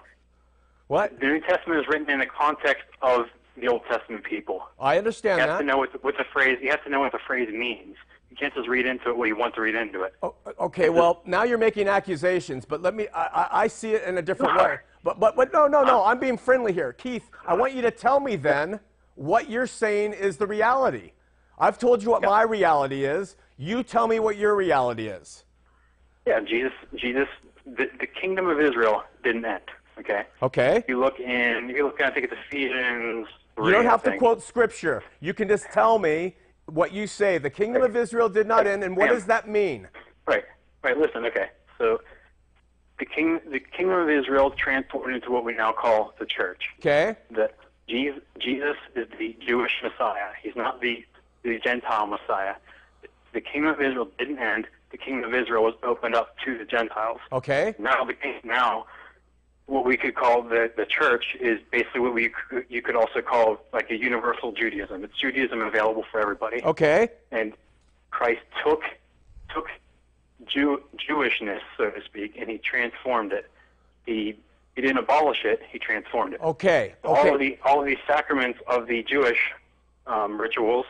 What? The New Testament is written in the context of the Old Testament people. I understand You have that. to know what the, what the phrase. You have to know what the phrase means. You can't just read into it what you want to read into it. O- Okay, well, now you're making accusations, but let me, I, I, see it in a different way. But, but, but no, no, no, I'm being friendly here. Keith, I want you to tell me then what you're saying is the reality. I've told you what my reality is. You tell me what your reality is. Yeah, Jesus. Jesus. The, the kingdom of Israel didn't end. Okay. Okay? You look in. You look. I think it's Ephesians. You don't have to quote scripture. You can just tell me what you say. The kingdom of Israel did not end, and what does that mean? Right. Right. Listen. Okay. So, the king. The kingdom of Israel transformed into what we now call the church. Okay? that Jesus, Jesus is the Jewish Messiah. He's not the, the Gentile Messiah. The kingdom of Israel didn't end. The kingdom of Israel was opened up to the Gentiles. Okay? Now, the now, what we could call the, the church is basically what we you could also call like a universal Judaism. It's Judaism available for everybody. Okay? And Christ took took Jew, Jewishness, so to speak, and he transformed it. He he didn't abolish it. He transformed it Okay? all of the all of these sacraments of the Jewish um, rituals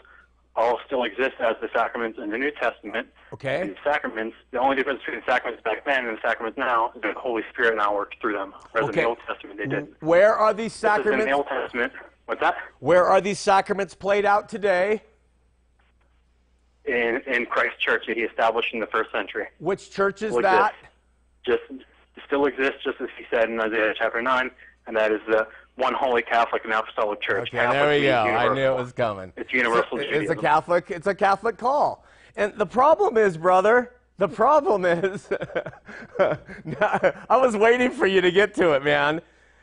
all still exist as the sacraments in the New Testament. Okay. And the sacraments, the only difference between the sacraments back then and the sacraments now is that the Holy Spirit now works through them. Whereas Okay. in the Old Testament they didn't. Where are these is in the Old Testament. What's that? Where are these sacraments played out today? In in Christ's church that he established in the first century. Which church is Like that? Just still exists just as he said in Isaiah chapter nine, and that is the one holy Catholic and apostolic church. Okay, Catholic there we go. I knew it was coming. It's universal It's a Judaism. Catholic. It's a Catholic call. And the problem is, brother. The problem is, <laughs> I was waiting for you to get to it, man.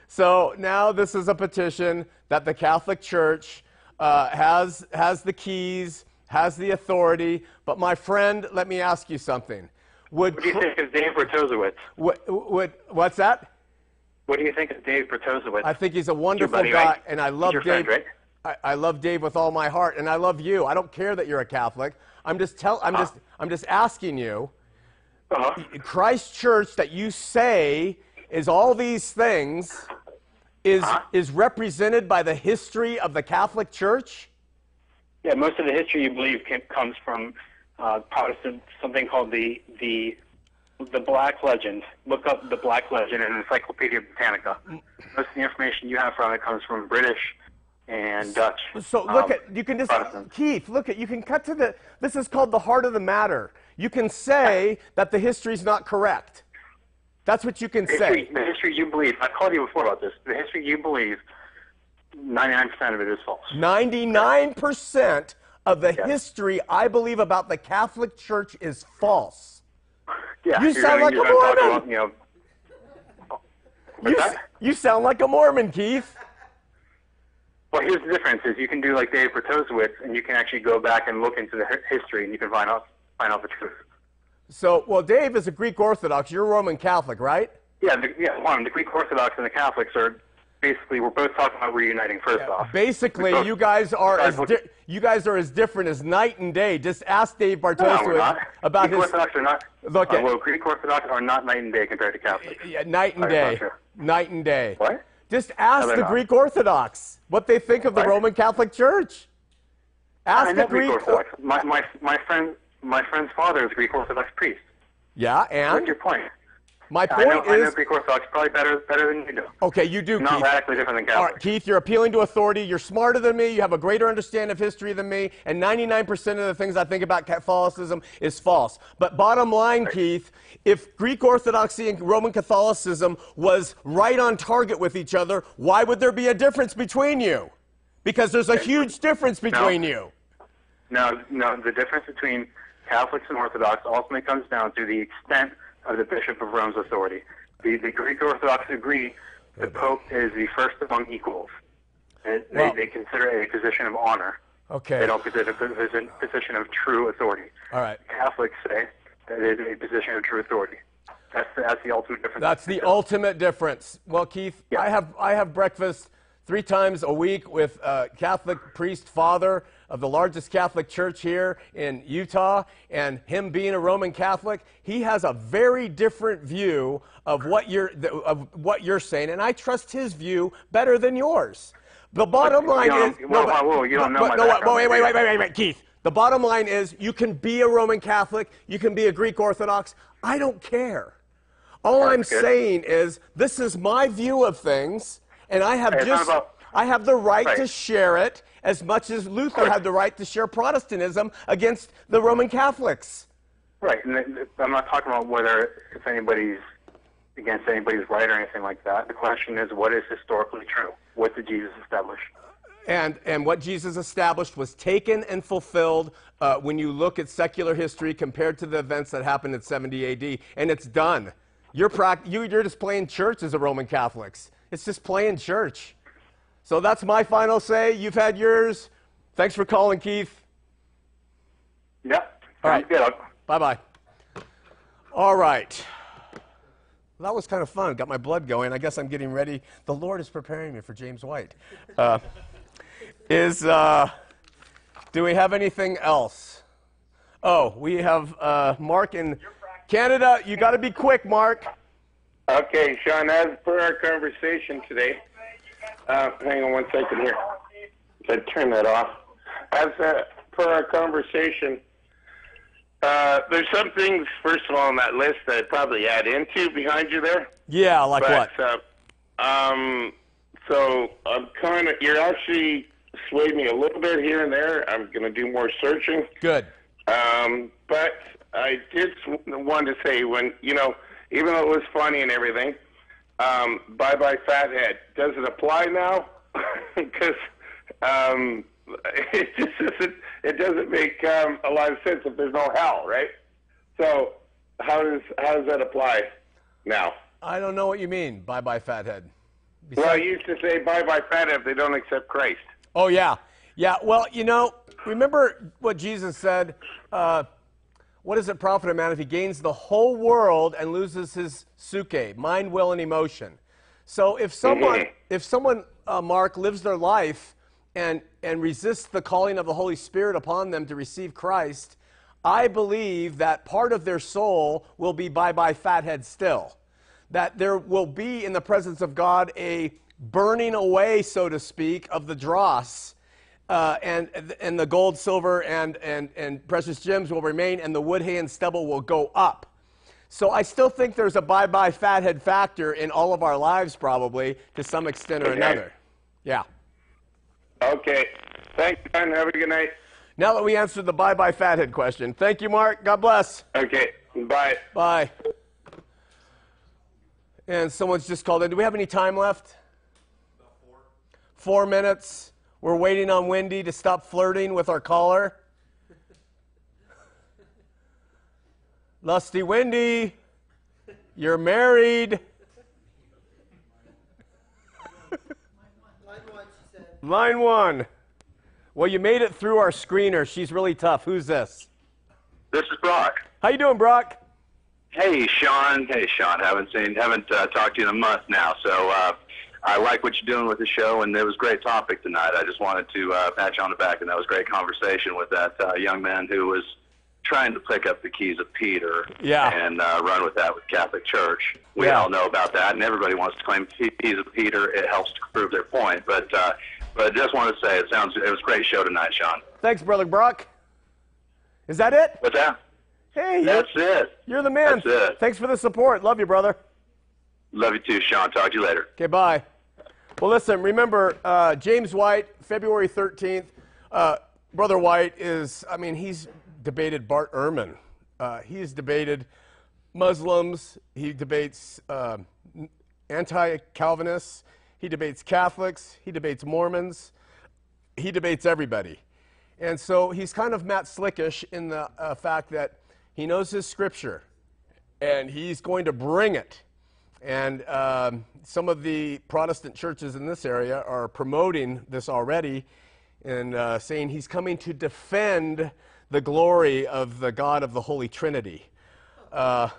So now this is a petition that the Catholic Church uh, has has the keys, has the authority. But my friend, let me ask you something. Would What do you think of Dave Bertozowitz? would, would what's that? What do you think of Dave Bertozowitz? I think he's a wonderful buddy, guy, right? and I love Dave. friend, I, I love Dave with all my heart, and I love you. I don't care that you're a Catholic. I'm just tell. I'm just. I'm just asking you. uh-huh. Christ Church that you say is all these things is Uh-huh. is represented by the history of the Catholic Church. Yeah, most of the history you believe can, comes from uh, Protestant something called the the the Black Legend. Look up the Black Legend in Encyclopedia Britannica. Most of the information you have from it comes from British and Dutch. So look um, at you can just Protestants. Keith. Look at you can cut to the. This is called the heart of the matter. You can say that the history's not correct. That's what you can history, say. the history you believe. I've called you before about this. The history you believe, ninety nine percent of it is false. 99% of the Yes. history I believe about the Catholic Church is false. <laughs> Yeah, You sound gonna- like a Mormon. about, you know, You, you sound like a Mormon, Keith. Well, here's the difference: is you can do like Dave Bertozowitz, and you can actually go back and look into the history, and you can find out find out the truth. So, well, Dave is a Greek Orthodox. You're Roman Catholic, right? Yeah, the, yeah. One, the Greek Orthodox and the Catholics are basically we're both talking about reuniting. First off, Basically, both- you guys are as di- you guys are as different as night and day. Just ask Dave no, we're not. about Greek his Orthodox are not. Look uh, at- well, Greek Orthodox are not night and day compared to Catholics. yeah, night and day. sure. Night and day. What? Just ask they're the not. Greek Orthodox what they think of the? Roman Catholic Church. Ask I the Greek Greek. Orthodox. My, my my friend my friend's father is a Greek Orthodox priest. yeah, and What's your point? My I know, point I know is Greek Orthodox probably better better than you do. okay. You do, Not Keith. radically different than All Catholics. right, Keith, you're appealing to authority. You're smarter than me. You have a greater understanding of history than me. And 99% of the things I think about Catholicism is false. But bottom line, Keith, if Greek Orthodoxy and Roman Catholicism was right on target with each other, why would there be a difference between you? Because there's a huge difference between you. No, no. The difference between Catholics and Orthodox ultimately comes down to the extent of the Bishop of Rome's authority. The, the Greek Orthodox agree the Pope is the first among equals. And they, Well- they consider it a position of honor. Okay. They don't consider it a posi- position of true authority. All right. Catholics say that it is a position of true authority. That's the, that's the ultimate difference. That's the ultimate difference. Well, Keith, Yeah. I have I have breakfast three times a week with a Catholic priest father of the largest Catholic church here in Utah, and him being a Roman Catholic, he has a very different view of what you're of what you're saying, and I trust his view better than yours. The bottom line is well, but- well, you don't know but- my no, background. wait, wait, wait, wait, wait, wait, Keith. The bottom line is you can be a Roman Catholic, you can be a Greek Orthodox. I don't care. All I'm That's good. saying is this is my view of things, and I have Hey, just about- I have the right, to Right. share it as much as Luther had the right to share Protestantism against the Roman Catholics. Right, and I'm not talking about whether if anybody's against anybody's right or anything like that. The question is, what is historically true? What did Jesus establish? And, and what Jesus established was taken and fulfilled uh, when you look at secular history compared to the events that happened in 70 AD, and it's done. You're, prac- you, you're just playing church as a Roman Catholics. It's just playing church. So that's my final say. You've had yours. Thanks for calling, Keith. Yep. All right. Good. Bye bye. All right. Well, that was kind of fun. Got my blood going. I guess I'm getting ready. The Lord is preparing me for James White. Uh, is uh, do we have anything else? Oh, we have uh, Mark in Canada. You got to be quick, Mark. Okay, Sean, as per our conversation today, uh, hang on one second here. I turn that off. As uh, per our conversation, uh, there's some things, first of all, on that list that I'd probably add into behind you there. Yeah, like But, what? uh, um, so I'm kind of, you're actually swayed me a little bit here and there. I'm going to do more searching. Good. Um, but I did want to say when you know, even though it was funny and everything, um, bye bye fathead. Does it apply now? <laughs> Because um, <laughs> it just doesn't. It doesn't make um, a lot of sense if there's no hell, right? So how does how does that apply now? I don't know what you mean. Bye bye, fathead. Well, I used to say bye bye fathead if they don't accept Christ. Oh, yeah. Yeah, well, you know, remember what Jesus said? Uh, what does it profit a man if he gains the whole world and loses his suke, mind, will, and emotion? So if someone, Mhm. if someone, uh, Mark, lives their life and, and resists the calling of the Holy Spirit upon them to receive Christ, I believe that part of their soul will be bye bye fathead still. That there will be in the presence of God a burning away, so to speak, of the dross. Uh, and, and the gold, silver, and, and, and precious gems will remain, and the wood, hay, and stubble will go up. So I still think there's a bye bye fathead factor in all of our lives, probably, to some extent or Okay. another. Yeah. Okay. Thanks, John. Have a good night. Now that we answered the bye bye fathead question, thank you, Mark. God bless. Okay. Bye. Bye. And someone's just called in. Do we have any time left? four. Four minutes. We're waiting on Wendy to stop flirting with our caller. Lusty Wendy, you're married. Line one. Well, you made it through our screener. She's really tough. Who's this? This is Brock. How you doing, Brock? Hey, Sean. Hey, Sean. Haven't seen, haven't uh, talked to you in a month now. So uh, I like what you're doing with the show, and it was a great topic tonight. I just wanted to uh, pat you on the back, and that was a great conversation with that uh, young man who was trying to pick up the keys of Peter Yeah. and uh, run with that with Catholic Church. We Yeah. all know about that, and everybody wants to claim keys of Peter. It helps to prove their point. But uh, but I just want to say it sounds it was a great show tonight, Sean. Thanks, brother Brock. Is that it? What's that? Hey, you're, That's it. you're the man. That's it. Thanks for the support. Love you, brother. Love you too, Sean. Talk to you later. Okay, bye. Well, listen, remember, uh, James White, February 13th. Uh, Brother White is, I mean, he's debated Bart Ehrman. Uh, he's debated Muslims. He debates uh, anti Calvinists. He debates Catholics. He debates Mormons. He debates everybody. And so he's kind of Matt Slickish in the uh, fact that he knows his scripture and he's going to bring it. And um, some of the Protestant churches in this area are promoting this already and uh, saying he's coming to defend the glory of the God of the Holy Trinity. Uh,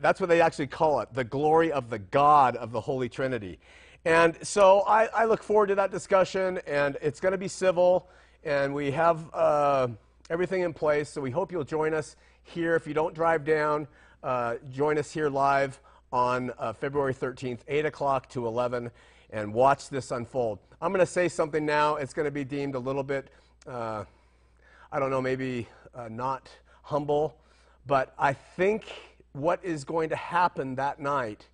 that's what they actually call it the glory of the God of the Holy Trinity. And so I, I look forward to that discussion, and it's going to be civil, and we have uh, everything in place. So we hope you'll join us here. If you don't drive down, uh, join us here live on uh, February 13th, 8 o'clock to 11, and watch this unfold. I'm going to say something now. It's going to be deemed a little bit, uh, I don't know, maybe uh, not humble, but I think what is going to happen that night,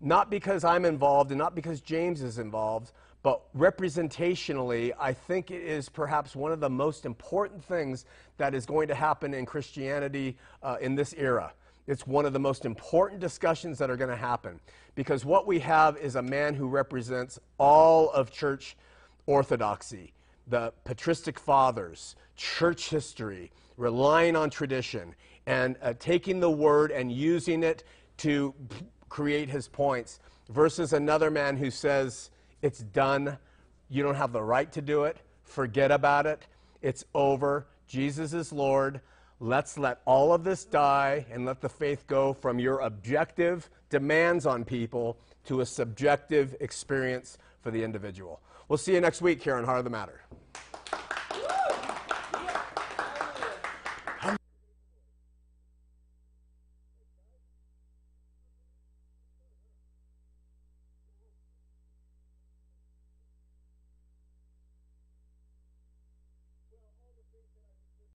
not because I'm involved and not because James is involved, but representationally, I think it is perhaps one of the most important things that is going to happen in Christianity uh, in this era. It's one of the most important discussions that are going to happen because what we have is a man who represents all of church orthodoxy, the patristic fathers, church history, relying on tradition, and uh, taking the word and using it to create his points, versus another man who says, It's done. You don't have the right to do it. Forget about it. It's over. Jesus is Lord. Let's let all of this die and let the faith go from your objective demands on people to a subjective experience for the individual. We'll see you next week here on Heart of the Matter.